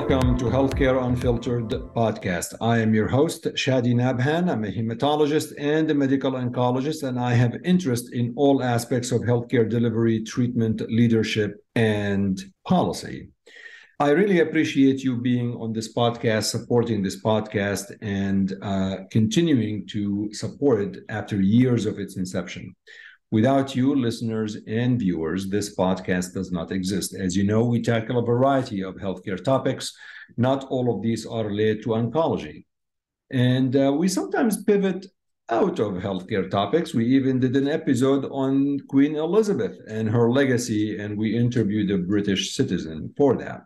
welcome to Healthcare Unfiltered podcast. I am your host, Chadi Nabhan. I'm a hematologist and a medical oncologist, and I have interest in all aspects of healthcare delivery, treatment, leadership, and policy. I really appreciate you being on this podcast, supporting this podcast, and uh, continuing to support it after years of its inception. Without you, listeners and viewers, this podcast does not exist. As you know, we tackle a variety of healthcare topics. Not all of these are related to oncology. And uh, we sometimes pivot out of healthcare topics. We even did an episode on Queen Elizabeth and her legacy, and we interviewed a British citizen for that.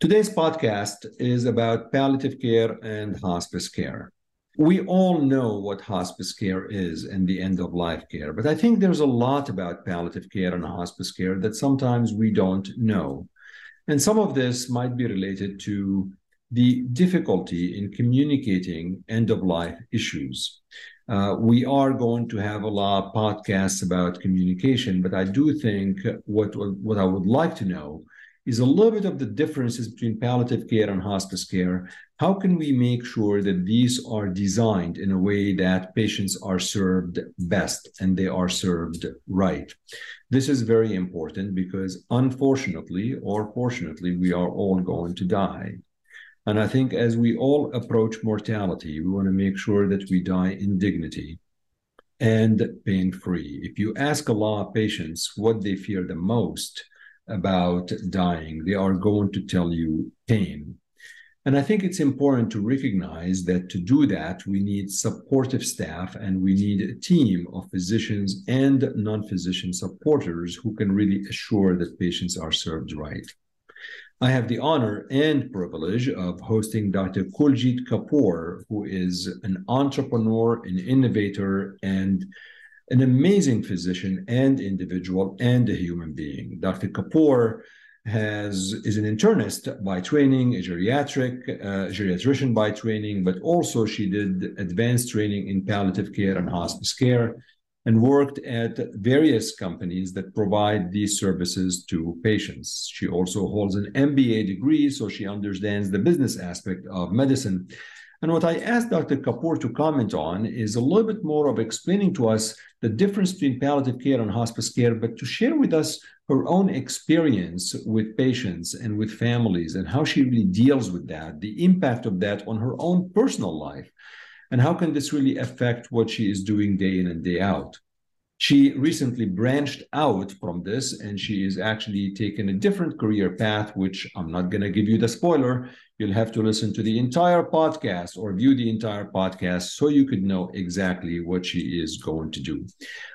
Today's podcast is about palliative care and hospice care we all know what hospice care is and the end of life care, but I think there's a lot about palliative care and hospice care that sometimes we don't know. And some of this might be related to the difficulty in communicating end of life issues. Uh, we are going to have a lot of podcasts about communication, but I do think what, what I would like to know is a little bit of the differences between palliative care and hospice care. How can we make sure that these are designed in a way that patients are served best and they are served right? This is very important because, unfortunately or fortunately, we are all going to die. And I think as we all approach mortality, we want to make sure that we die in dignity and pain free. If you ask a lot of patients what they fear the most, about dying, they are going to tell you pain. And I think it's important to recognize that to do that, we need supportive staff and we need a team of physicians and non physician supporters who can really assure that patients are served right. I have the honor and privilege of hosting Dr. Kuljit Kapur, who is an entrepreneur, an innovator, and an amazing physician and individual and a human being. Dr. Kapur has is an internist by training, a geriatric uh, geriatrician by training, but also she did advanced training in palliative care and hospice care, and worked at various companies that provide these services to patients. She also holds an MBA degree, so she understands the business aspect of medicine. And what I asked Dr. Kapur to comment on is a little bit more of explaining to us the difference between palliative care and hospice care, but to share with us her own experience with patients and with families and how she really deals with that, the impact of that on her own personal life, and how can this really affect what she is doing day in and day out. She recently branched out from this and she is actually taking a different career path, which I'm not going to give you the spoiler. You'll have to listen to the entire podcast or view the entire podcast so you could know exactly what she is going to do.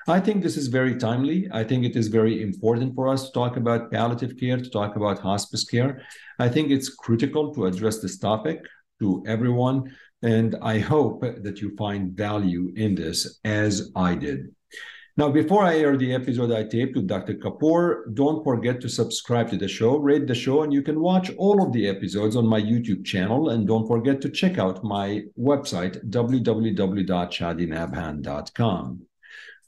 I think this is very timely. I think it is very important for us to talk about palliative care, to talk about hospice care. I think it's critical to address this topic to everyone. And I hope that you find value in this as I did. Now, before I air the episode I taped with Dr. Kapur, don't forget to subscribe to the show, rate the show, and you can watch all of the episodes on my YouTube channel. And don't forget to check out my website, www.chadinabhan.com.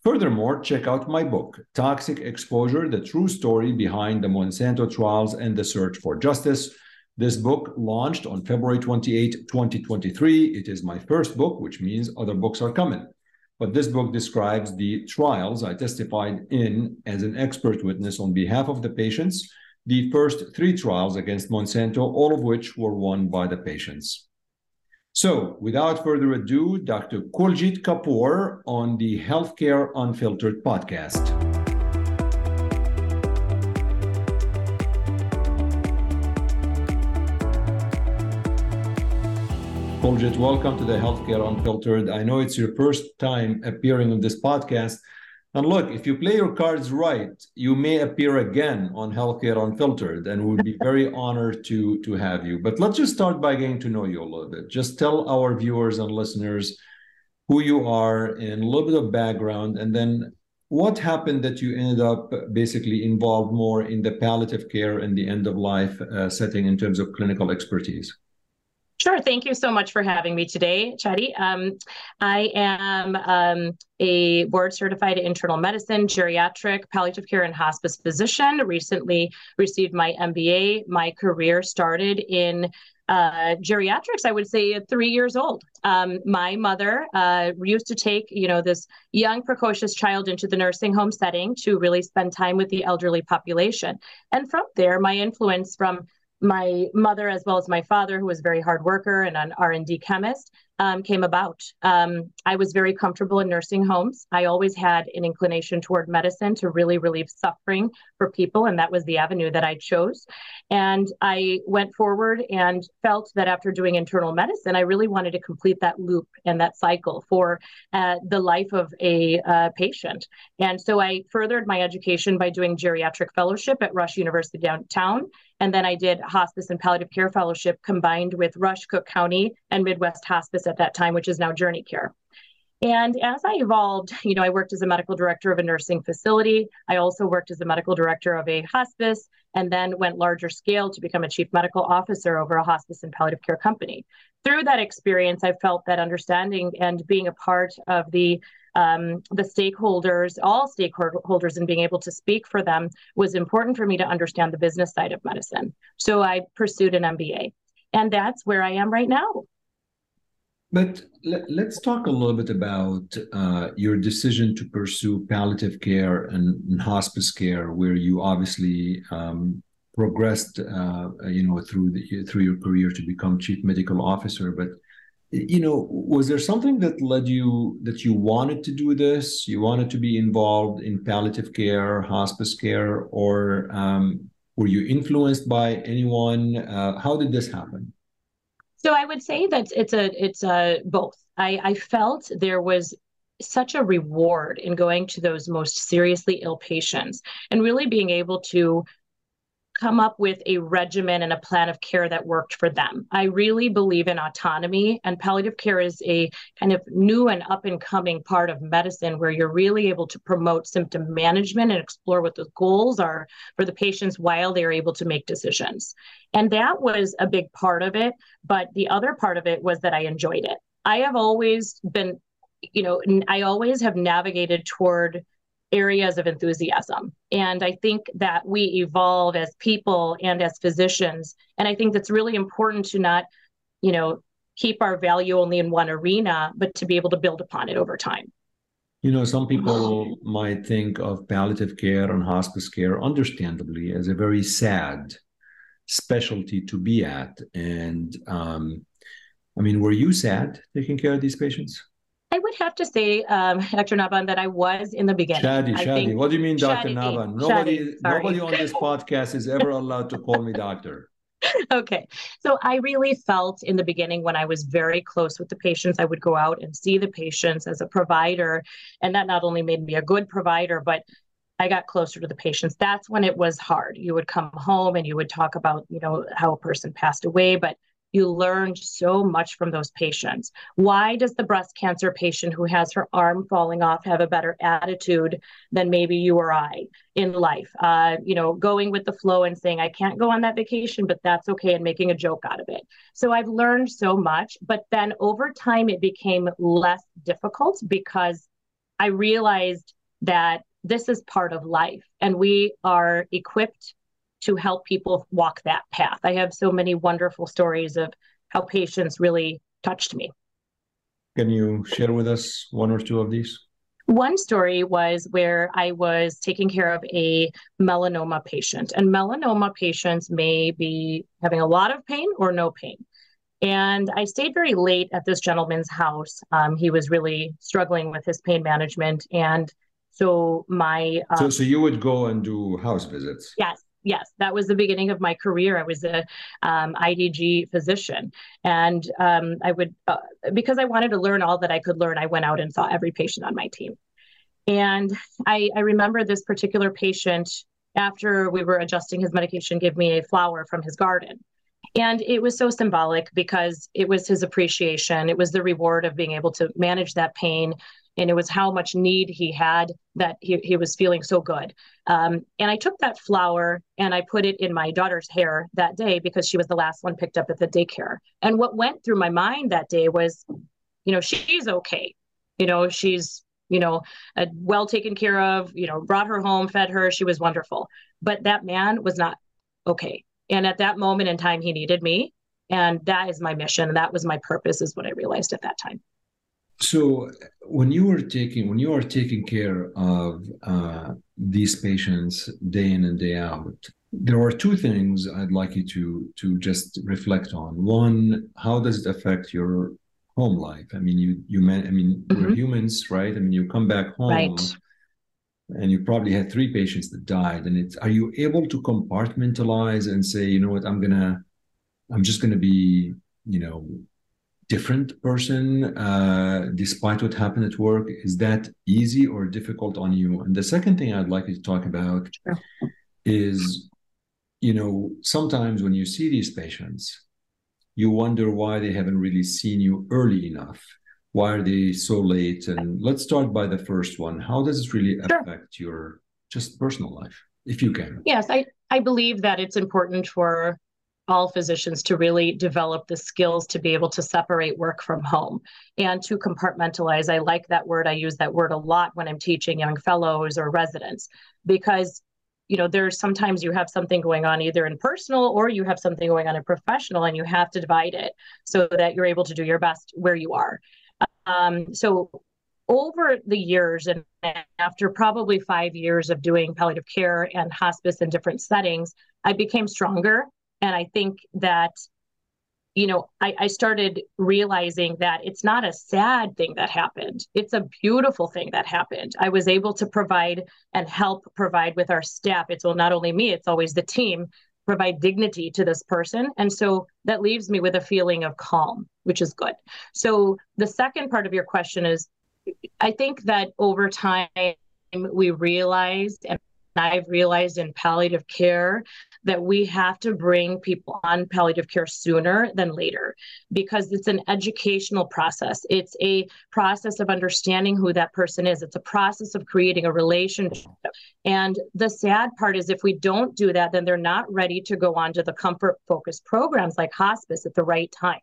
Furthermore, check out my book, Toxic Exposure The True Story Behind the Monsanto Trials and the Search for Justice. This book launched on February 28, 2023. It is my first book, which means other books are coming. But this book describes the trials I testified in as an expert witness on behalf of the patients, the first three trials against Monsanto, all of which were won by the patients. So, without further ado, Dr. Kuljit Kapur on the Healthcare Unfiltered podcast. Kuljit, welcome to the Healthcare Unfiltered. I know it's your first time appearing on this podcast. And look, if you play your cards right, you may appear again on Healthcare Unfiltered, and we'll be very honored to, to have you. But let's just start by getting to know you a little bit. Just tell our viewers and listeners who you are and a little bit of background, and then what happened that you ended up basically involved more in the palliative care and the end of life uh, setting in terms of clinical expertise? Sure. Thank you so much for having me today, Chadi. Um, I am um, a board certified internal medicine, geriatric, palliative care, and hospice physician. Recently received my MBA. My career started in uh, geriatrics, I would say three years old. Um, my mother uh, used to take, you know, this young precocious child into the nursing home setting to really spend time with the elderly population. And from there, my influence from my mother as well as my father who was a very hard worker and an r&d chemist um, came about. Um, i was very comfortable in nursing homes. I always had an inclination toward medicine to really relieve suffering for people and that was the avenue that i chose. And i went forward and felt that after doing internal medicine i really wanted to complete that loop and that cycle for uh, the life of a uh, patient. And so i furthered my education by doing geriatric fellowship at rush university downtown. And then I did hospice and palliative care fellowship combined with Rush, Cook County, and Midwest Hospice at that time, which is now Journey Care. And as I evolved, you know, I worked as a medical director of a nursing facility. I also worked as a medical director of a hospice and then went larger scale to become a chief medical officer over a hospice and palliative care company. Through that experience, I felt that understanding and being a part of the um, the stakeholders, all stakeholders, and being able to speak for them was important for me to understand the business side of medicine. So I pursued an MBA, and that's where I am right now. But let, us talk a little bit about uh, your decision to pursue palliative care and, and hospice care, where you obviously um, progressed, uh, you know, through the, through your career to become chief medical officer. But you know was there something that led you that you wanted to do this? You wanted to be involved in palliative care hospice care or um, were you influenced by anyone? Uh, how did this happen so i would say that it's a it's a both. I i felt there was such a reward in going to those most seriously ill patients and really being able to come up with a regimen and a plan of care that worked for them. I really believe in autonomy, and palliative care is a kind of new and up and coming part of medicine where you're really able to promote symptom management and explore what the goals are for the patients while they're able to make decisions. And that was a big part of it. But the other part of it was that I enjoyed it. I have always been, you know, I always have navigated toward areas of enthusiasm. And I think that we evolve as people and as physicians. And I think that's really important to not, you know, keep our value only in one arena, but to be able to build upon it over time. You know, some people might think of palliative care and hospice care, understandably, as a very sad specialty to be at. And um, I mean, were you sad taking care of these patients? I would have to say, um, Dr. Nabhan, that I was in the beginning. Chadi, Chadi. What do you mean, Dr. Chadi, Nabhan? Nobody, Chadi, nobody on this podcast is ever allowed to call me doctor. okay. So I really felt in the beginning when I was very close with the patients, I would go out and see the patients as a provider. And that not only made me a good provider, but I got closer to the patients. That's when it was hard. You would come home and you would talk about, you know, how a person passed away, but you learned so much from those patients. Why does the breast cancer patient who has her arm falling off have a better attitude than maybe you or I in life? Uh, you know, going with the flow and saying, I can't go on that vacation, but that's okay, and making a joke out of it. So I've learned so much, but then over time it became less difficult because I realized that this is part of life and we are equipped to help people walk that path. I have so many wonderful stories of how patients really touched me. Can you share with us one or two of these? One story was where I was taking care of a melanoma patient, and melanoma patients may be having a lot of pain or no pain. And I stayed very late at this gentleman's house. Um, he was really struggling with his pain management. And so my. Um, so, so you would go and do house visits? Yes yes, that was the beginning of my career. I was a um, IDG physician, and um, I would uh, because I wanted to learn all that I could learn. I went out and saw every patient on my team, and I, I remember this particular patient after we were adjusting his medication, gave me a flower from his garden. And it was so symbolic because it was his appreciation. It was the reward of being able to manage that pain and it was how much need he had that he, he was feeling so good. Um, and I took that flower and I put it in my daughter's hair that day because she was the last one picked up at the daycare. And what went through my mind that day was, you know, she's okay. You know, she's, you know, uh, well taken care of, you know, brought her home, fed her. She was wonderful. But that man was not okay. And at that moment in time, he needed me. And that is my mission. That was my purpose, is what I realized at that time. So when you are taking when you are taking care of uh, these patients day in and day out, there are two things I'd like you to to just reflect on. One, how does it affect your home life? I mean, you you meant I mean mm-hmm. we're humans, right? I mean, you come back home. Right. And you probably had three patients that died, and it's are you able to compartmentalize and say, you know what, I'm gonna, I'm just gonna be, you know, different person uh, despite what happened at work? Is that easy or difficult on you? And the second thing I'd like you to talk about sure. is, you know, sometimes when you see these patients, you wonder why they haven't really seen you early enough. Why are they so late? And let's start by the first one. How does this really sure. affect your just personal life, if you can? Yes, I, I believe that it's important for all physicians to really develop the skills to be able to separate work from home and to compartmentalize. I like that word. I use that word a lot when I'm teaching young fellows or residents because you know there's sometimes you have something going on either in personal or you have something going on in professional and you have to divide it so that you're able to do your best where you are um, so over the years and after probably five years of doing palliative care and hospice in different settings i became stronger and I think that, you know, I, I started realizing that it's not a sad thing that happened. It's a beautiful thing that happened. I was able to provide and help provide with our staff. It's well, not only me, it's always the team provide dignity to this person. And so that leaves me with a feeling of calm, which is good. So the second part of your question is I think that over time we realized, and I've realized in palliative care that we have to bring people on palliative care sooner than later because it's an educational process. It's a process of understanding who that person is, it's a process of creating a relationship. And the sad part is, if we don't do that, then they're not ready to go on to the comfort focused programs like hospice at the right time.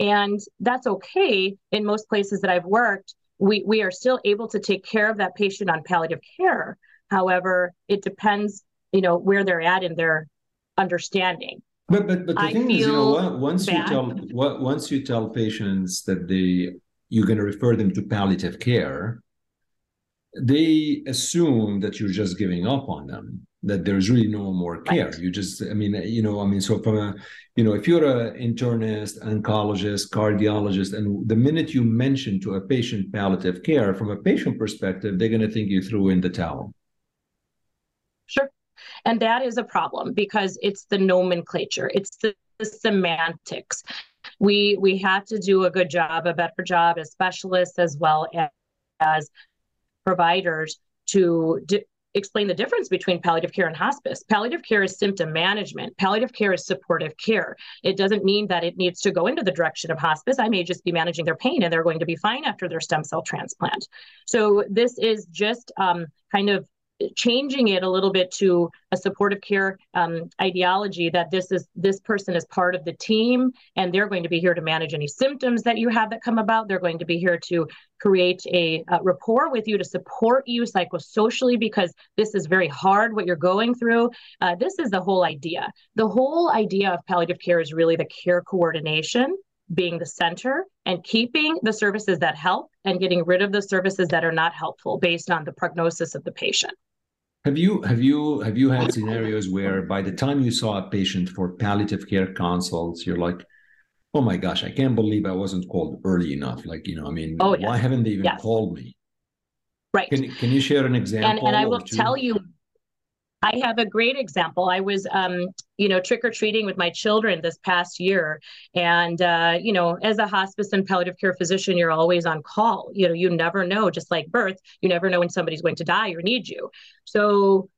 And that's okay in most places that I've worked. We, we are still able to take care of that patient on palliative care. However, it depends you know where they're at in their understanding. But but but the I thing is, you know, once bad. you tell once you tell patients that they you're going to refer them to palliative care, they assume that you're just giving up on them that there's really no more care right. you just i mean you know i mean so from a you know if you're an internist oncologist cardiologist and the minute you mention to a patient palliative care from a patient perspective they're going to think you threw in the towel sure and that is a problem because it's the nomenclature, it's the, the semantics. We we have to do a good job, a better job as specialists as well as, as providers to explain the difference between palliative care and hospice. Palliative care is symptom management. Palliative care is supportive care. It doesn't mean that it needs to go into the direction of hospice. I may just be managing their pain and they're going to be fine after their stem cell transplant. So this is just um, kind of changing it a little bit to a supportive care um, ideology that this is this person is part of the team and they're going to be here to manage any symptoms that you have that come about. They're going to be here to create a, rapport with you to support you psychosocially because this is very hard what you're going through. Uh, this is the whole idea. The whole idea of palliative care is really the care coordination being the center and keeping the services that help and getting rid of the services that are not helpful based on the prognosis of the patient. Have you have you have you had scenarios where by the time you saw a patient for palliative care consults, you're like, oh my gosh, I can't believe I wasn't called early enough. Like, you know, I mean, oh, yes. why haven't they even yes. called me? Right. Can can you share an example? And, and I will tell you I have a great example. I was, um, you know, trick or treating with my children this past year, and uh, you know, as a hospice and palliative care physician, you're always on call. You know, you never know. Just like birth, you never know when somebody's going to die or need you. So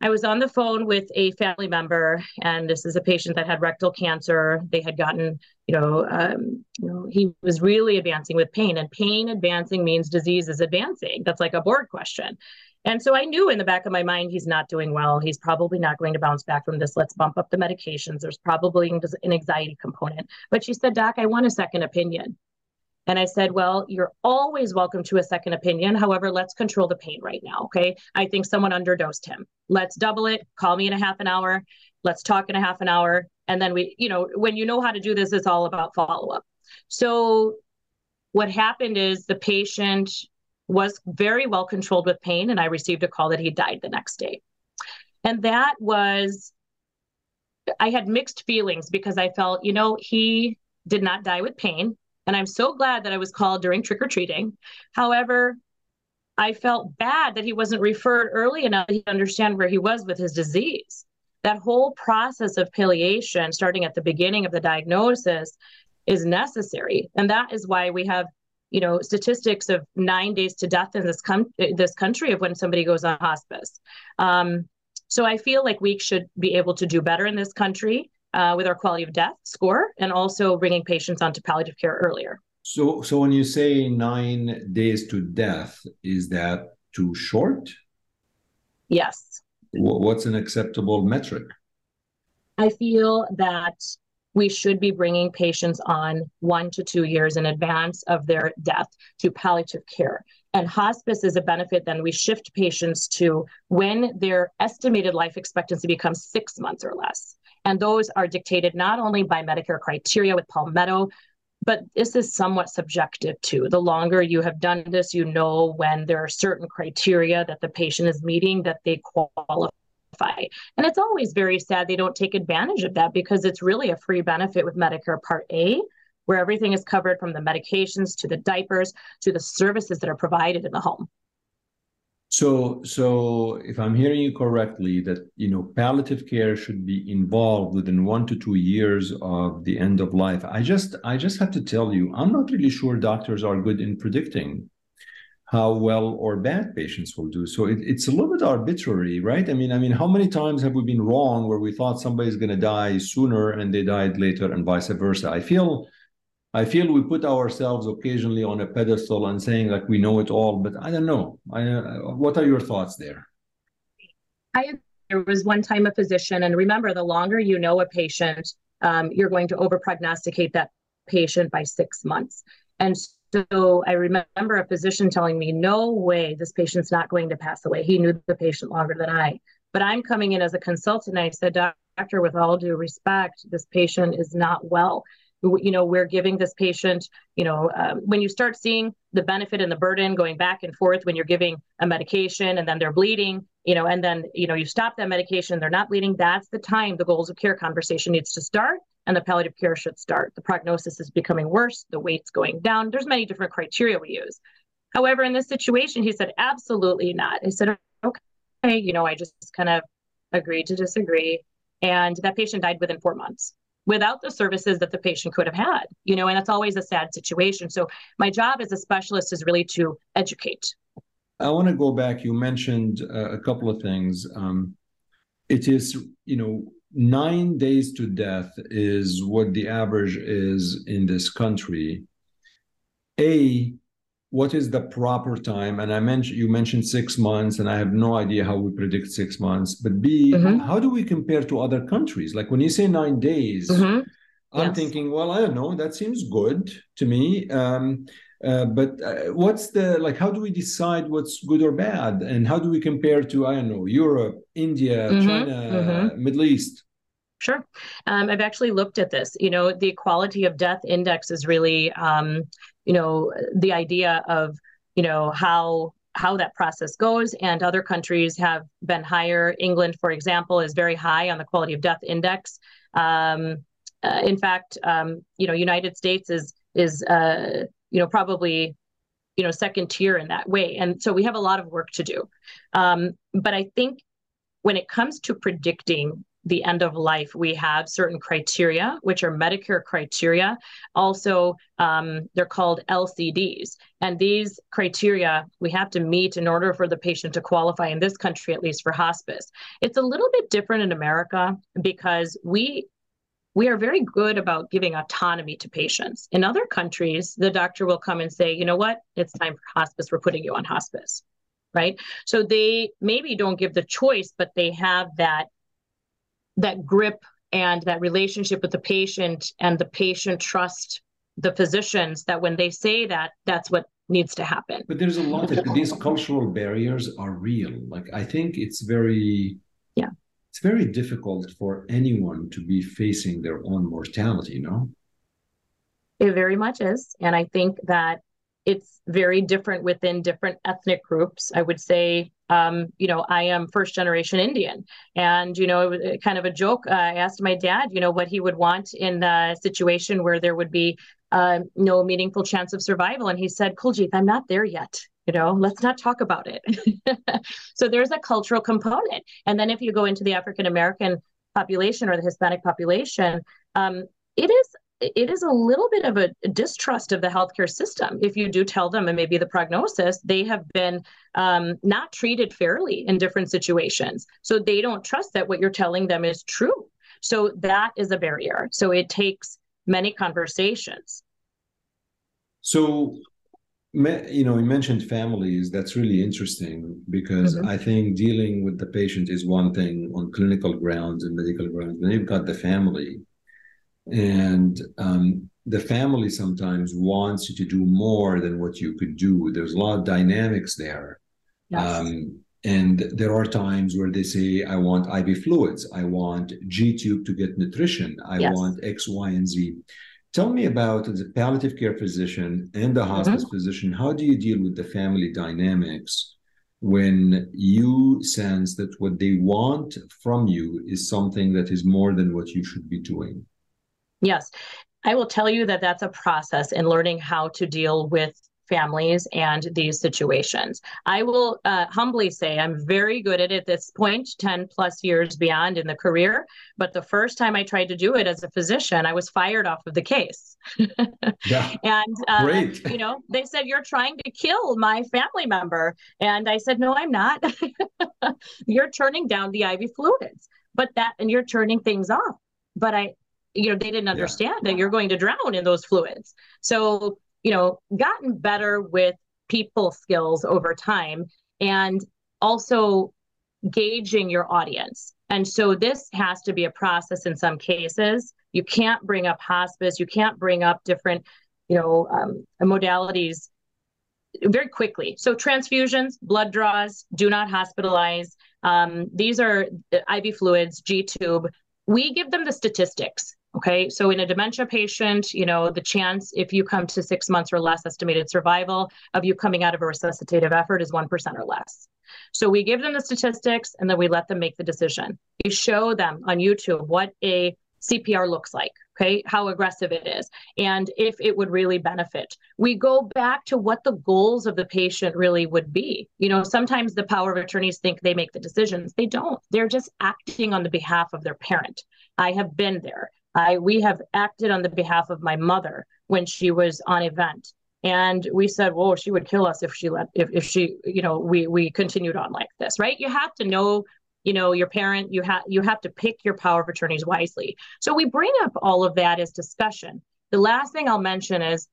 I was on the phone with a family member, and this is a patient that had rectal cancer. They had gotten, you know, um, you know, he was really advancing with pain, and pain advancing means disease is advancing. That's like a board question. And so I knew in the back of my mind he's not doing well. He's probably not going to bounce back from this. Let's bump up the medications. There's probably an anxiety component. But she said, Doc, I want a second opinion. And I said, Well, you're always welcome to a second opinion. However, let's control the pain right now. Okay. I think someone underdosed him. Let's double it. Call me in a half an hour. Let's talk in a half an hour. And then we, you know, when you know how to do this, it's all about follow up. So what happened is the patient was very well controlled with pain. And I received a call that he died the next day. And that was, I had mixed feelings because I felt, you know, he did not die with pain and I'm so glad that I was called during trick or treating. However, I felt bad that he wasn't referred early enough to understand where he was with his disease. That whole process of palliation, starting at the beginning of the diagnosis, is necessary. And that is why we have, you know, statistics of nine days to death in this, com- this country of when somebody goes on hospice. Um, so I feel like we should be able to do better in this country uh, with our quality of death score and also bringing patients onto palliative care earlier. So, so when you say nine days to death, is that too short? Yes. What's an acceptable metric? I feel that we should be bringing patients on one to two years in advance of their death to palliative care. And hospice is a benefit, then we shift patients to when their estimated life expectancy becomes six months or less. And those are dictated not only by Medicare criteria with Palmetto, but this is somewhat subjective too. The longer you have done this, you know when there are certain criteria that the patient is meeting that they qualify. And it's always very sad they don't take advantage of that because it's really a free benefit with Medicare Part A, where everything is covered from the medications to the diapers to the services that are provided in the home. So, so if I'm hearing you correctly, that you know palliative care should be involved within one to two years of the end of life. I just, I just have to tell you, I'm not really sure doctors are good in predicting how well or bad patients will do. So it, it's a little bit arbitrary, right? I mean, I mean, how many times have we been wrong where we thought somebody's going to die sooner and they died later, and vice versa? I feel I feel we put ourselves occasionally on a pedestal and saying like we know it all, but I don't know. I, uh, what are your thoughts there? I there was one time a physician, and remember, the longer you know a patient, um, you're going to over prognosticate that patient by six months. And so I remember a physician telling me, "No way, this patient's not going to pass away." He knew the patient longer than I. But I'm coming in as a consultant. And I said, "Doctor, with all due respect, this patient is not well." you know we're giving this patient you know um, when you start seeing the benefit and the burden going back and forth when you're giving a medication and then they're bleeding you know and then you know you stop that medication they're not bleeding that's the time the goals of care conversation needs to start and the palliative care should start. The prognosis is becoming worse. The weight's going down. There's many different criteria we use. However in this situation he said absolutely not. I said okay you know i just kind of agreed to disagree and that patient died within four months without the services that the patient could have had you know and that's always a sad situation. So my job as a specialist is really to educate. I want to go back. You mentioned uh, a couple of things. Um, it is you know nine days to death is what the average is in this country a what is the proper time and i mentioned you mentioned six months and i have no idea how we predict six months but b mm-hmm. how do we compare to other countries like when you say nine days mm-hmm. i'm yes. thinking well i don't know that seems good to me um, uh, but uh, what's the like how do we decide what's good or bad and how do we compare to i don't know europe india mm-hmm. china mm-hmm. middle east Sure. Um, I've actually looked at this. You know, the quality of death index is really um, you know the idea of you know how how that process goes and other countries have been higher england for example is very high on the quality of death index um, uh, in fact um, you know united states is is uh, you know probably you know second tier in that way and so we have a lot of work to do um, but i think when it comes to predicting the end of life, we have certain criteria, which are Medicare criteria. Also, um, they're called LCDs. And these criteria we have to meet in order for the patient to qualify in this country, at least for hospice. It's a little bit different in America because we we are very good about giving autonomy to patients. In other countries, the doctor will come and say, you know what, it's time for hospice, we're putting you on hospice, right? So they maybe don't give the choice, but they have that that grip and that relationship with the patient and the patient trust the physicians that when they say that that's what needs to happen. But there's a lot of these cultural barriers are real. Like i think it's very it's very difficult for anyone to be facing their own mortality, no? It very much is. And I think that it's very different within different ethnic groups. I would say, um, you know, I am first generation Indian. And, you know, it was kind of a joke. Uh, I asked my dad, you know, what he would want in a situation where there would be uh, no meaningful chance of survival. And he said, Kuljit, I'm not there yet you know let's not talk about it. So there's a cultural component. And then if you go into the african american population or the hispanic population um, it is it is a little bit of a distrust of the healthcare system. If you do tell them and maybe the prognosis they have been um, not treated fairly in different situations. So they don't trust that what you're telling them is true. So that is a barrier. So it takes many conversations. So you know you mentioned families. That's really interesting because mm-hmm. i think dealing with the patient is one thing on clinical grounds and medical grounds. Then you've got the family. And um, the family sometimes wants you to do more than what you could do. There's a lot of dynamics there. Yes. um, and there are times where they say i want iv fluids. I want g tube to get nutrition. I yes. want x y and z Tell me about the palliative care physician and the hospice mm-hmm. physician. How do you deal with the family dynamics when you sense that what they want from you is something that is more than what you should be doing? Yes. I will tell you that that's a process in learning how to deal with families and these situations. I will uh, humbly say I'm very good at it at this point, 10 plus years beyond in the career. But the first time I tried to do it as a physician, I was fired off of the case. yeah. And, uh, Great. you know, they said, You're trying to kill my family member. And I said, No, I'm not. you're turning down the IV fluids, but that, and you're turning things off. But I, you know, they didn't understand yeah. that you're going to drown in those fluids. So you know, gotten better with people skills over time and also gauging your audience. And so this has to be a process in some cases. You can't bring up hospice, you can't bring up different, you know, um, modalities very quickly. So transfusions, blood draws, do not hospitalize. Um, these are IV fluids, G tube. We give them the statistics. Okay, so in a dementia patient, you know, the chance if you come to six months or less estimated survival of you coming out of a resuscitative effort is 1% or less. So we give them the statistics and then we let them make the decision. We show them on YouTube what a CPR looks like, okay, how aggressive it is, and if it would really benefit. We go back to what the goals of the patient really would be. You know, sometimes the power of attorneys think they make the decisions. They don't. They're just acting on the behalf of their parent. I have been there. I we have acted on the behalf of my mother when she was on event. And we said, "Whoa, she would kill us if she let if, if she, you know, we we continued on like this, right? You have to know, you know, your parent. You have you have to pick your power of attorneys wisely. So we bring up all of that as discussion. The last thing I'll mention is,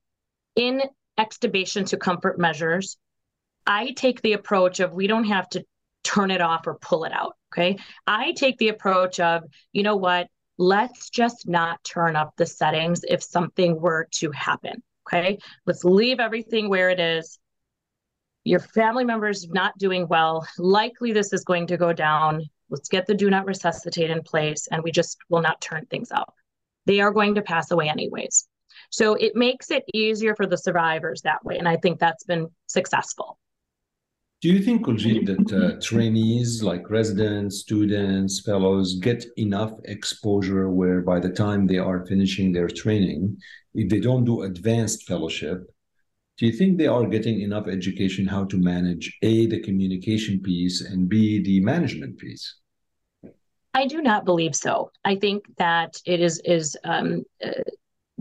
in extubation to comfort measures, I take the approach of we don't have to turn it off or pull it out. Okay, I take the approach of, you know what, let's just not turn up the settings if something were to happen. Okay. Let's leave everything where it is. Your family members not doing well. Likely this is going to go down. Let's get the do not resuscitate in place and we just will not turn things up. They are going to pass away anyways. So it makes it easier for the survivors that way. And I think that's been successful. Do you think, Kuljit, that uh, trainees like residents, students, fellows get enough exposure where by the time they are finishing their training, if they don't do advanced fellowship, do you think they are getting enough education how to manage A, the communication piece, and B, the management piece? I do not believe so. I think that it is is um, uh,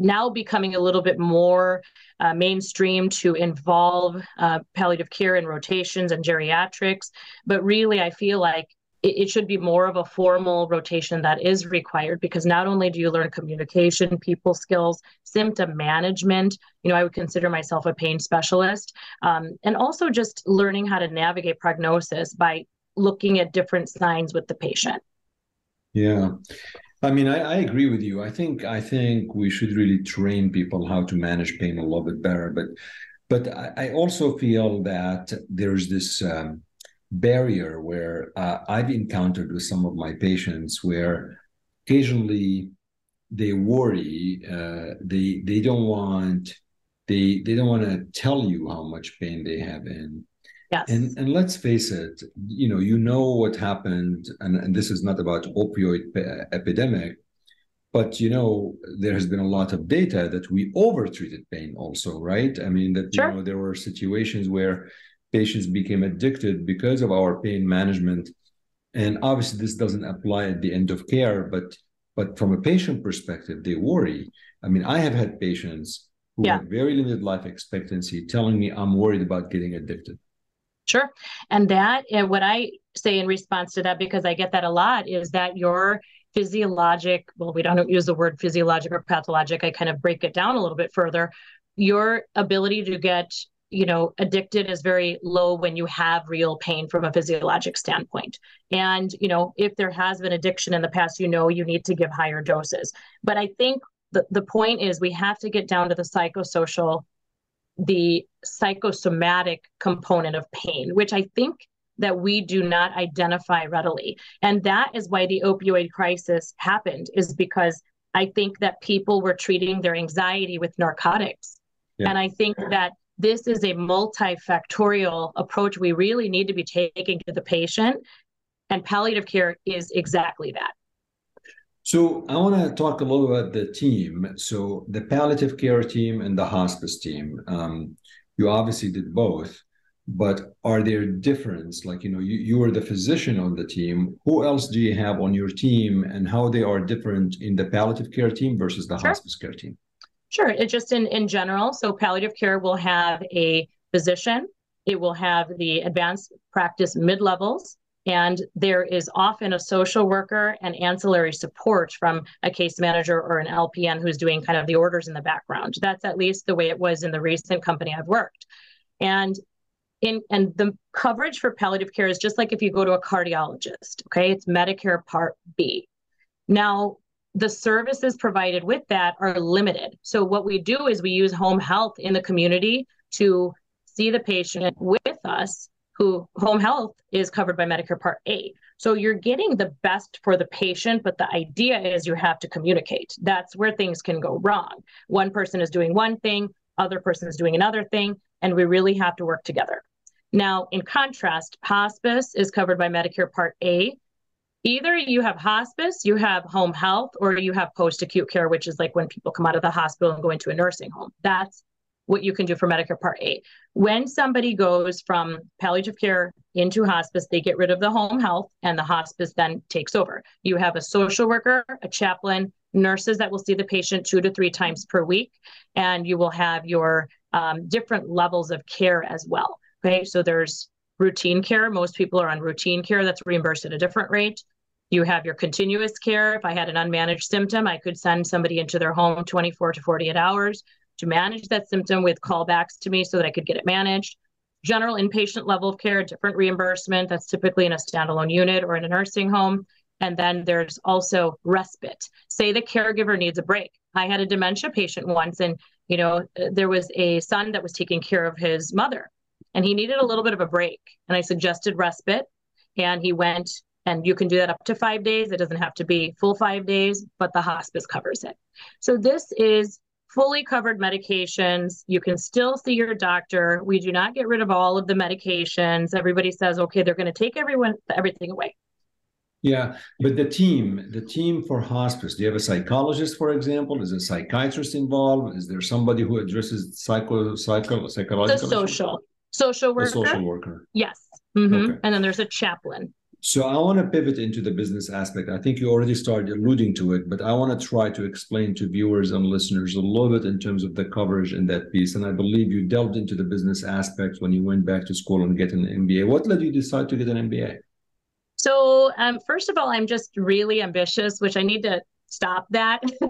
now becoming a little bit more uh, mainstream to involve uh, palliative care and rotations and geriatrics. But really, I feel like it, it, should be more of a formal rotation that is required because not only do you learn communication, people skills, symptom management, you know, I would consider myself a pain specialist, um, and also just learning how to navigate prognosis by looking at different signs with the patient. Yeah. I mean, I, I, agree with you. I think I think we should really train people how to manage pain a little bit better. But but I, I also feel that there's this um, barrier where uh, I've encountered with some of my patients where occasionally they worry, uh, they they don't want they they don't want to tell you how much pain they have in Yes. And and let's face it, you know, you know what happened, and, and this is not about opioid pe- epidemic, but you know, there has been a lot of data that we overtreated pain also, right? I mean, that sure. you know, there were situations where patients became addicted because of our pain management. And obviously this doesn't apply at the end of care, but but from a patient perspective, they worry. I mean, I have had patients who yeah. have very limited life expectancy telling me I'm worried about getting addicted. Sure. And that, what I say in response to that, because I get that a lot, is that your physiologic, well, we don't use the word physiologic or pathologic, I kind of break it down a little bit further. Your ability to get you know addicted is very low when you have real pain from a physiologic standpoint and you know if there has been addiction in the past you know you need to give higher doses but i think the, the point is we have to get down to the psychosocial the psychosomatic component of pain, which I think that we do not identify readily. And that is why the opioid crisis happened, is because I think that people were treating their anxiety with narcotics. Yeah. And I think that this is a multifactorial approach we really need to be taking to the patient. And palliative care is exactly that. So I want to talk a little about the team. So the palliative care team and the hospice team. Um, you obviously did both, but are there difference? Like you know, you, you are the physician on the team. Who else do you have on your team, and how they are different in the palliative care team versus the sure. hospice care team? Sure. It just in in general. So palliative care will have a physician. It will have the advanced practice mid levels and there is often a social worker and ancillary support from a case manager or an LPN who's doing kind of the orders in the background. That's at least the way it was in the recent company I've worked. And in and the coverage for palliative care is just like if you go to a cardiologist, okay? It's Medicare Part B. Now, the services provided with that are limited. So what we do is we use home health in the community to see the patient with us who home health is covered by Medicare Part A. So you're getting the best for the patient, but the idea is you have to communicate. That's where things can go wrong. One person is doing one thing, other person is doing another thing, and we really have to work together. Now, in contrast, hospice is covered by Medicare Part A. Either you have hospice, you have home health, or you have post acute care, which is like when people come out of the hospital and go into a nursing home. That's what you can do for Medicare Part A. When somebody goes from palliative care into hospice, they get rid of the home health and the hospice then takes over. You have a social worker, a chaplain, nurses that will see the patient two to three times per week, and you will have your um, different levels of care as well. Okay, so there's routine care. Most people are on routine care that's reimbursed at a different rate. You have your continuous care. If I had an unmanaged symptom, I could send somebody into their home 24 to 48 hours to manage that symptom with callbacks to me so that I could get it managed. General inpatient level of care, different reimbursement that's typically in a standalone unit or in a nursing home. And then there's also respite. Say the caregiver needs a break. I had a dementia patient once, and you know there was a son that was taking care of his mother, and he needed a little bit of a break. And I suggested respite, and he went. And you can do that up to five days. It doesn't have to be full five days, but the hospice covers it. So this is fully covered medications. You can still see your doctor. We do not get rid of all of the medications. Everybody says, okay, they're going to take everyone everything away. Yeah, but the team, the team for hospice, do you have a psychologist, for example? Is a psychiatrist involved? Is there somebody who addresses psycho, psycho, psychological? The social, social worker. social worker. Yes. Mm-hmm. Okay. And then there's a chaplain. So I want to pivot into the business aspect. I think you already started alluding to it, but I want to try to explain to viewers and listeners a little bit in terms of the coverage in that piece. And I believe you delved into the business aspect when you went back to school and get an MBA. What led you decide to get an MBA? So, um, first of all, I'm just really ambitious, which I need to stop that.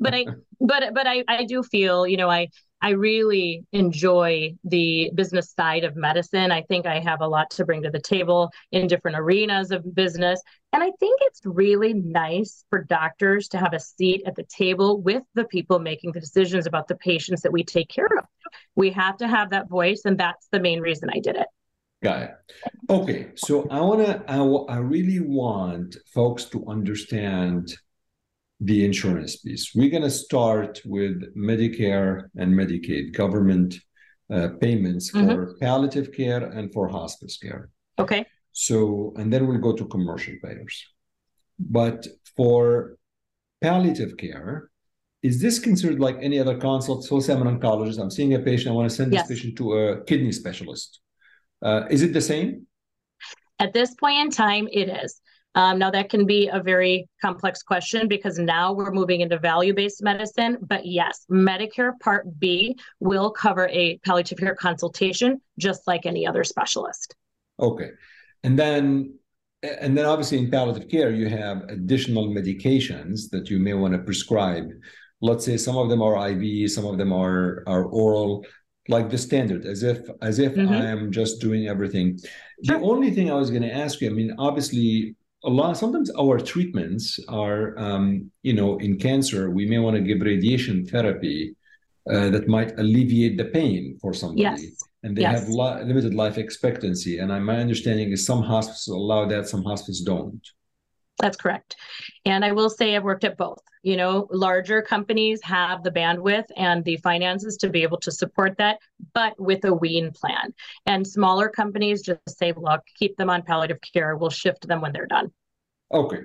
but I, but but I, I do feel, you know, I I really enjoy the business side of medicine. I think I have a lot to bring to the table in different arenas of business. And I think it's really nice for doctors to have a seat at the table with the people making the decisions about the patients that we take care of. We have to have that voice, and that's the main reason I did it. Got it. Okay, so I want to, I, I really want folks to understand the insurance piece. We're going to start with Medicare and Medicaid government uh, payments mm-hmm. for palliative care and for hospice care. Okay. So, and then we'll go to commercial payers. But for palliative care, is this considered like any other consult? So, say I'm an oncologist, I'm seeing a patient, I want to send yes. this patient to a kidney specialist. Uh, is it the same? At this point in time, it is. Um, now, that can be a very complex question because now we're moving into value based medicine. But yes, Medicare Part B will cover a palliative care consultation just like any other specialist. Okay. And then and then obviously in palliative care you have additional medications that you may want to prescribe let's say some of them are iv some of them are are oral like the standard as if as if mm-hmm. i am just doing everything sure. the only thing i was going to ask you i mean obviously a lot sometimes our treatments are um, you know in cancer we may want to give radiation therapy uh, that might alleviate the pain for somebody yes. and they yes. have li- limited life expectancy and I, my understanding is some hospitals allow that some hospitals don't that's correct. And I will say I've worked at both. You know, larger companies have the bandwidth and the finances to be able to support that, but with a wean plan. And smaller companies just say, look, keep them on palliative care. We'll shift them when they're done. Okay.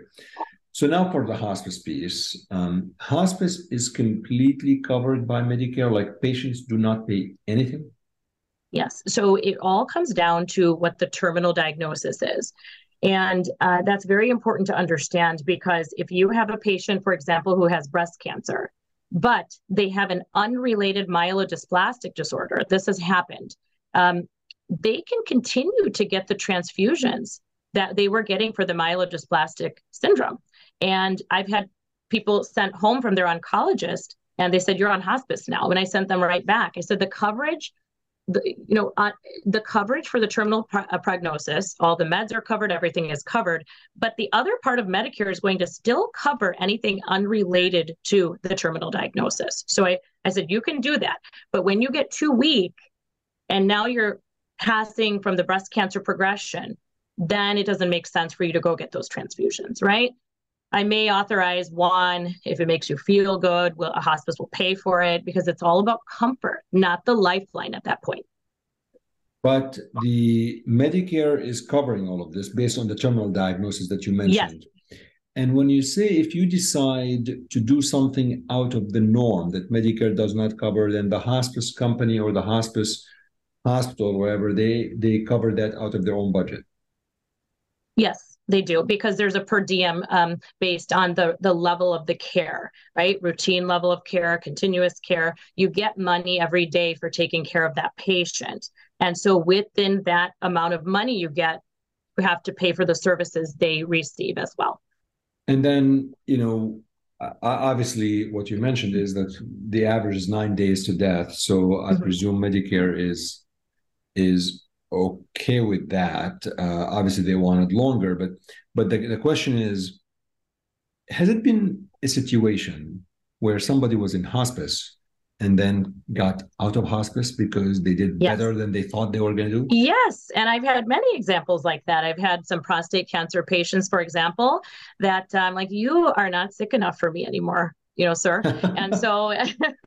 So now for the hospice piece, um, hospice is completely covered by Medicare. Like patients do not pay anything. Yes. So it all comes down to what the terminal diagnosis is. And uh, that's very important to understand because if you have a patient, for example, who has breast cancer, but they have an unrelated myelodysplastic disorder, this has happened, um, they can continue to get the transfusions that they were getting for the myelodysplastic syndrome. And I've had people sent home from their oncologist and they said, You're on hospice now. And I sent them right back. I said, The coverage the, you know, uh, the coverage for the terminal pro- uh, prognosis, all the meds are covered, everything is covered. But the other part of Medicare is going to still cover anything unrelated to the terminal diagnosis. So I, I said, you can do that. But when you get too weak and now you're passing from the breast cancer progression, then it doesn't make sense for you to go get those transfusions, right? I may authorize one if it makes you feel good. Will a hospice will pay for it because it's all about comfort, not the lifeline at that point. But the Medicare is covering all of this based on the terminal diagnosis that you mentioned. Yes. And when you say if you decide to do something out of the norm that Medicare does not cover, then the hospice company or the hospice hospital, wherever they they cover that out of their own budget. Yes they do because there's a per diem um, based on the the level of the care right? Routine level of care continuous care. You get money every day for taking care of that patient. And so within that amount of money you get you have to pay for the services they receive as well. And then you know obviously what you mentioned is that the average is nine days to death. So i mm-hmm. presume medicare is is okay with that. Uh, obviously, they wanted longer, but but the, the question is, has it been a situation where somebody was in hospice and then got out of hospice because they did yes. better than they thought they were going to do? Yes. And I've had many examples like that. I've had some prostate cancer patients, for example, that I'm um, like, you are not sick enough for me anymore, you know, sir. and so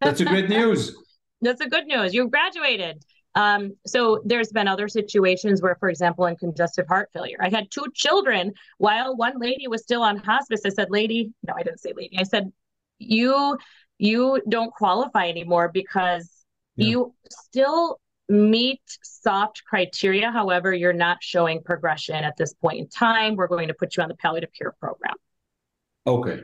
that's a good news. That's a good news. You graduated. Um, so there's been other situations where, for example, in congestive heart failure, I had two children while one lady was still on hospice. I said, "Lady, no, I didn't say lady. I said, you you don't qualify anymore because yeah. you still meet soft criteria. However, you're not showing progression at this point in time. We're going to put you on the palliative care program. Okay.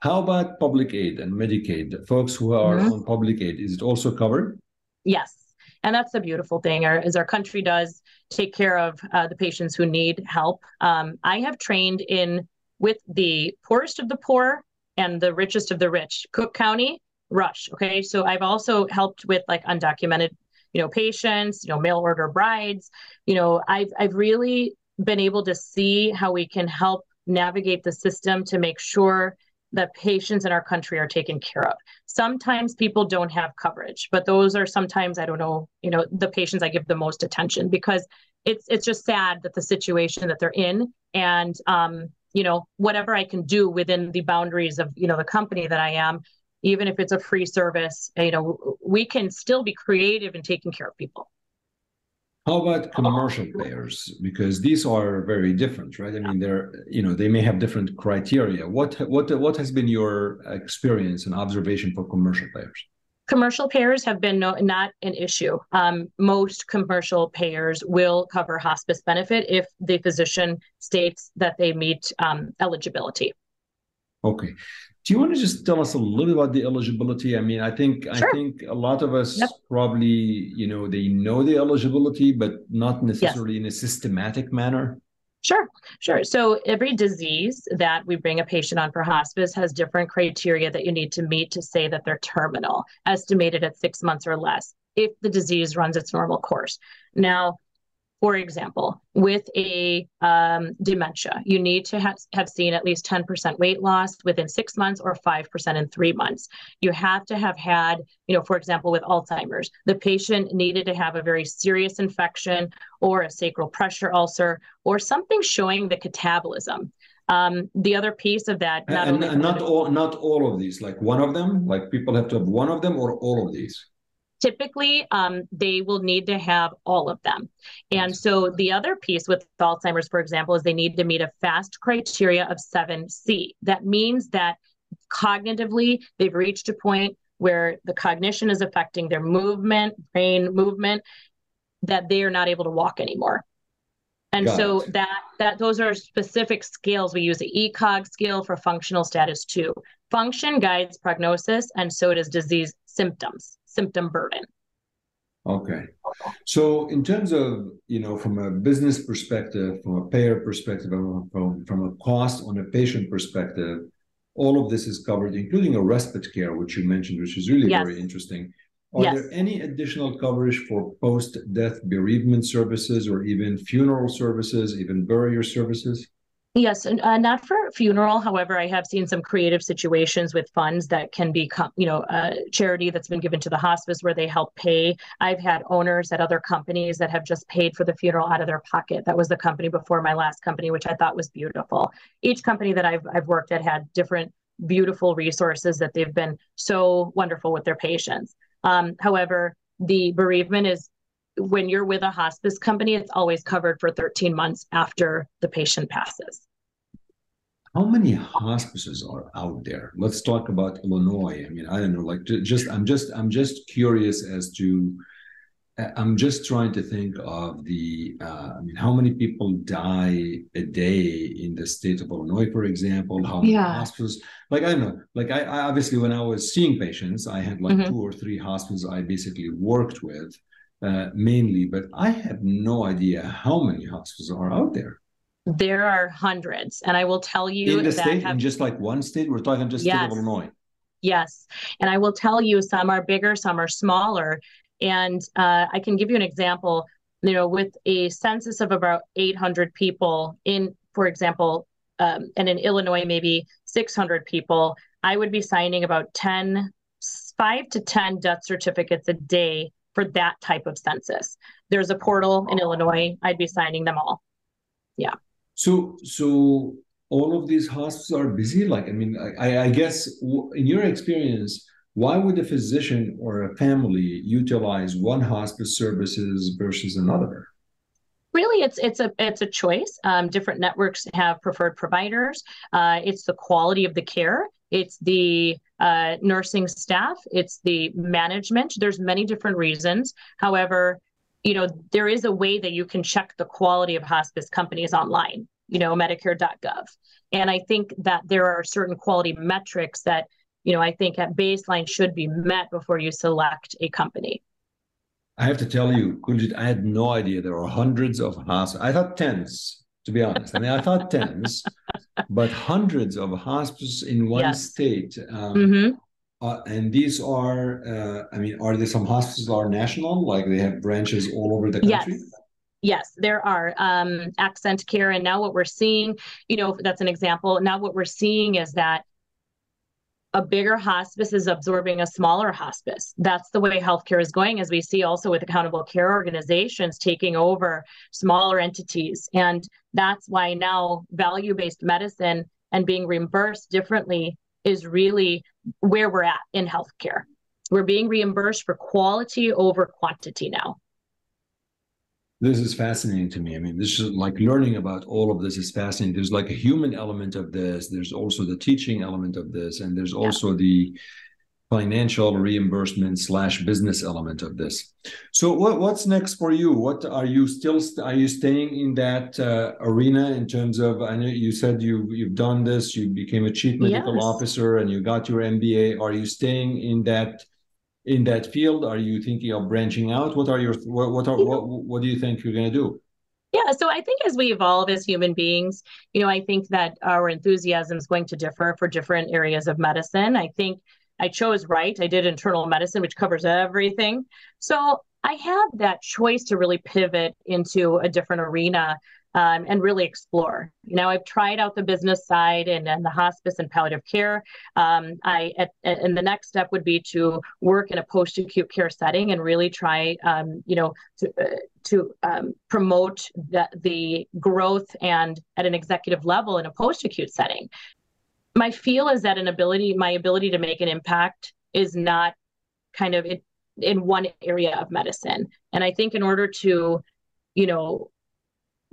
How about public aid and Medicaid? Folks who are mm-hmm. on public aid, is it also covered? Yes. And that's the beautiful thing, our, as our country does take care of uh, the patients who need help. Um, I have trained in with the poorest of the poor and the richest of the rich, Cook County, Rush. Okay. So I've also helped with like undocumented you know patients you know mail order brides you know i've i've really been able to see how we can help navigate the system to make sure that patients in our country are taken care of sometimes people don't have coverage but those are sometimes i don't know you know the patients i give the most attention because it's it's just sad that the situation that they're in and um you know whatever i can do within the boundaries of you know the company that i am even if it's a free service, you know, we can still be creative in taking care of people. How about commercial payers? Because these are very different, right? I mean, they're you know they may have different criteria. What what what has been your experience and observation for commercial payers? Commercial payers have been no, not an issue. Um, most commercial payers will cover hospice benefit if the physician states that they meet um, eligibility. Okay. Do you want to just tell us a little bit about the eligibility? I mean, I think sure. I think a lot of us yep. probably, you know, they know the eligibility, but not necessarily yes. in a systematic manner. Sure, sure. So every disease that we bring a patient on for hospice has different criteria that you need to meet to say that they're terminal, estimated at six months or less, if the disease runs its normal course. Now, for example, with a um, dementia, you need to have, have seen at least 10% weight loss within six months or 5% in three months. You have to have had, you know, for example, with Alzheimer's, the patient needed to have a very serious infection or a sacral pressure ulcer or something showing the catabolism. Um, the other piece of that, not and, and not all, not all of these, like one of them, like people have to have one of them or all of these typically um, they will need to have all of them. And so the other piece with Alzheimer's, for example, is they need to meet a FAST criteria of 7C. That means that cognitively they've reached a point where the cognition is affecting their movement, brain movement, that they are not able to walk anymore. And Got so it. that that those are specific scales. We use the ECOG scale for functional status two. Function guides prognosis, and so does disease symptoms symptom burden. Okay. So in terms of, you know, from a business perspective, from a payer perspective, from, from a cost on a patient perspective, all of this is covered, including a respite care, which you mentioned, which is really yes. very interesting. Are yes. there any additional coverage for post-death bereavement services or even funeral services, even burial services? Yes, uh, not for funeral. However, I have seen some creative situations with funds that can be, you know, a charity that's been given to the hospice where they help pay. I've had owners at other companies that have just paid for the funeral out of their pocket. That was the company before my last company, which I thought was beautiful. Each company that I've I've worked at had different beautiful resources that they've been so wonderful with their patients. Um, however, the bereavement is when you're with a hospice company, it's always covered for 13 months after the patient passes. How many hospices are out there? Let's talk about Illinois. I mean, I don't know, like just I'm just I'm just curious as to I'm just trying to think of the uh, I mean, how many people die a day in the state of Illinois, for example? How many yeah. hospitals? Like I don't know, like I, I, obviously when I was seeing patients, I had like mm-hmm. two or three hospitals I basically worked with uh, mainly, but I have no idea how many hospitals are out there. There are hundreds, and I will tell you in the state, have, in just like one state, we're talking just yes, state of Illinois. Yes, and I will tell you some are bigger, some are smaller, and uh, I can give you an example. You know, with a census of about 800 people in, for example, um, and in Illinois maybe 600 people, I would be signing about 10, five to 10 death certificates a day for that type of census. There's a portal in Illinois. I'd be signing them all. Yeah. So, so all of these hospitals are busy. Like, I mean, I, I guess in your experience, why would a physician or a family utilize one hospice services versus another? really it's it's a it's a choice um, different networks have preferred providers uh, it's the quality of the care it's the uh, nursing staff it's the management there's many different reasons however you know, there is a way that you can check the quality of hospice companies online, you know, Medicare.gov. And I think that there are certain quality metrics that, you know, I think at baseline should be met before you select a company. I have to tell you, Kuljit, I had no idea there are hundreds of hospices. I thought tens, to be honest. I mean, I thought tens, but hundreds of hospices in one yes. state. Um, mm-hmm. Uh, and these are, uh, I mean, are there some hospitals that are national, like they have branches all over the country? Yes. Yes, there are um, AccentCare, and now what we're seeing, you know, that's an example. Now what we're seeing is that a bigger hospice is absorbing a smaller hospice. That's the way healthcare is going, as we see also with accountable care organizations taking over smaller entities. And that's why now value based medicine and being reimbursed differently is really where we're at in healthcare. We're being reimbursed for quality over quantity now. This is fascinating to me. I mean, this is like learning about all of this is fascinating. There's like a human element of this. There's also the teaching element of this, and there's also yeah. the financial reimbursement slash business element of this. So, what what's next for you? What are you still are you staying in that uh, arena in terms of? I know you said you you've done this. You became a chief medical yes. officer, and you got your MBA. Are you staying in that? In that field? Are you thinking of branching out? What are your what what are what, what do you think you're going to do? Yeah, so I think as we evolve as human beings, you know, I think that our enthusiasm is going to differ for different areas of medicine. I think I chose right. I did internal medicine, which covers everything. So I had that choice to really pivot into a different arena um, and really explore. You know, I've tried out the business side and, and the hospice and palliative care. Um, I at, and the next step would be to work in a post-acute care setting and really try, um, you know, to, uh, to um, promote the, the growth and at an executive level in a post-acute setting. My feel is that an ability, my ability to make an impact is not kind of in, in one area of medicine. And I think in order to, you know,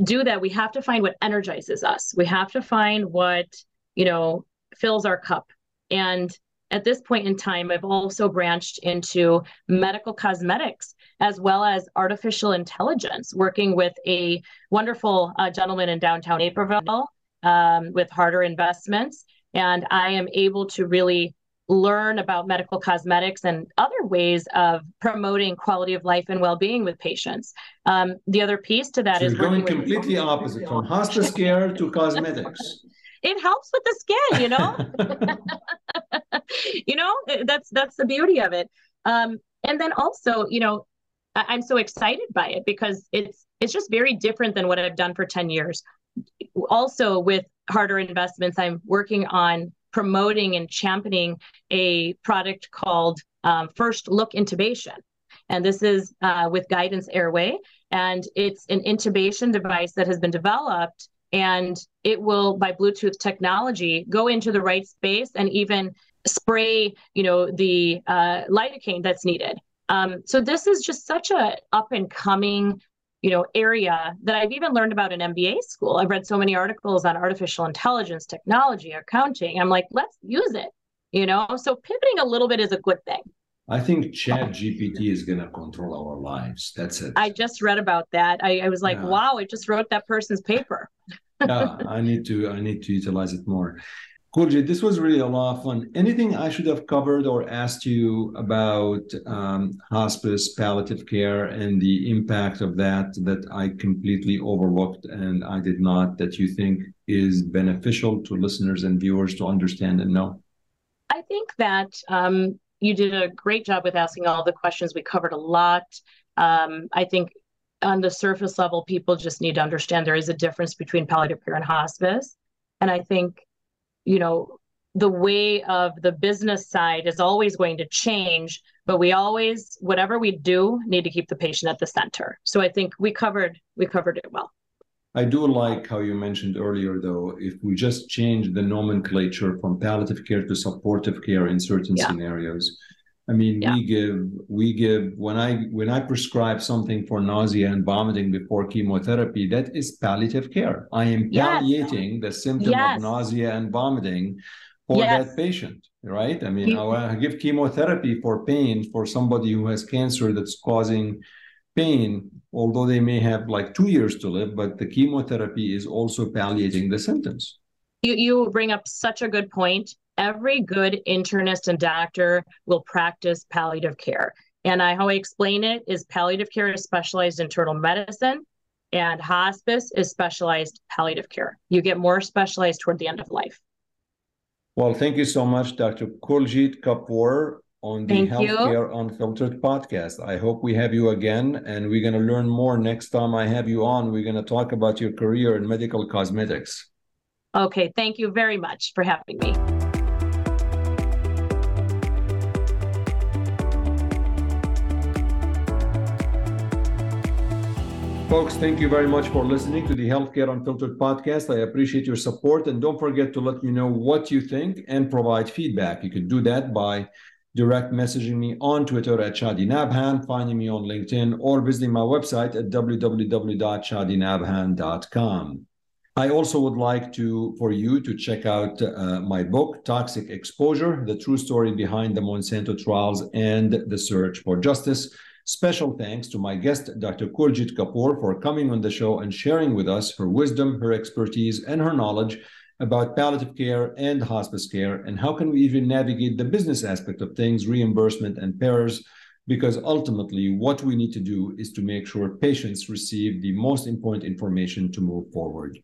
do that, we have to find what energizes us. We have to find what, you know, fills our cup. And at this point in time, I've also branched into medical cosmetics as well as artificial intelligence, working with a wonderful uh, gentleman in downtown Naperville um, with Harder Investments. And I am able to really learn about medical cosmetics and other ways of promoting quality of life and well-being with patients. Um, the other piece to that so is going completely opposite from hospice care to cosmetics. It helps with the skin, you know. you know, that's that's the beauty of it. Um, and then also, you know, I- I'm so excited by it because it's it's just very different than what I've done for 10 years. Also, with harder investments, I'm working on promoting and championing a product called um, First Look Intubation. And this is uh, with Guidance Airway. And it's an intubation device that has been developed and it will, by Bluetooth technology, go into the right space and even spray, you know, the uh, lidocaine that's needed. Um, so this is just such a up and coming you know area that I've even learned about in MBA school. I've read so many articles on artificial intelligence, technology, accounting. I'm like, let's use it. You know, so pivoting a little bit is a good thing. I think Chat GPT is going to control our lives. That's it. I just read about that. I, I was like, yeah. wow, I just wrote that person's paper. yeah, I need to I need to utilize it more. Kuljit, this was really a lot of fun. Anything I should have covered or asked you about um, hospice, palliative care, and the impact of that that I completely overlooked and I did not, that you think is beneficial to listeners and viewers to understand and know? I think that um, you did a great job with asking all the questions. We covered a lot. Um, I think on the surface level, people just need to understand there is a difference between palliative care and hospice. And I think you know the way of the business side is always going to change but we always whatever we do need to keep the patient at the center so i think we covered we covered it well i do like how you mentioned earlier though if we just change the nomenclature from palliative care to supportive care in certain yeah. scenarios I mean, yeah. we give we give when I when I prescribe something for nausea and vomiting before chemotherapy, that is palliative care. I am palliating yes. the symptom yes. of nausea and vomiting for yes. that patient, right? I mean, I give chemotherapy for pain for somebody who has cancer that's causing pain, although they may have like two years to live, but the chemotherapy is also palliating the symptoms. You you bring up such a good point. Every good internist and doctor will practice palliative care. And I, how I explain it is palliative care is specialized internal medicine and hospice is specialized palliative care. You get more specialized toward the end of life. Well, thank you so much, Dr. Kuljit Kapur, on the Thank Healthcare Unfiltered podcast. I hope we have you again, and we're going to learn more next time I have you on. We're going to talk about your career in medical cosmetics. Okay, thank you very much for having me. Folks, thank you very much for listening to the Healthcare Unfiltered podcast. I appreciate your support and don't forget to let me know what you think and provide feedback. You can do that by direct messaging me on Twitter at Chadi Nabhan, finding me on LinkedIn, or visiting my website at www.chadinabhan.com. I also would like to for you to check out uh, my book, Toxic Exposure: The True Story Behind the Monsanto Trials and the Search for Justice. Special thanks to my guest, Dr. Kuljit Kapur, for coming on the show and sharing with us her wisdom, her expertise, and her knowledge about palliative care and hospice care, and how can we even navigate the business aspect of things, reimbursement and payers, because ultimately what we need to do is to make sure patients receive the most important information to move forward.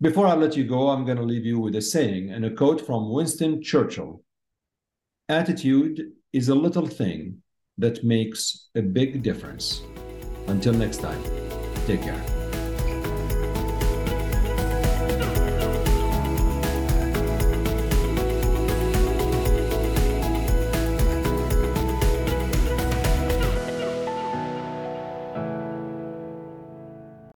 Before I let you go, I'm going to leave you with a saying and a quote from Winston Churchill. Attitude is a little thing that makes a big difference. Until next time, take care.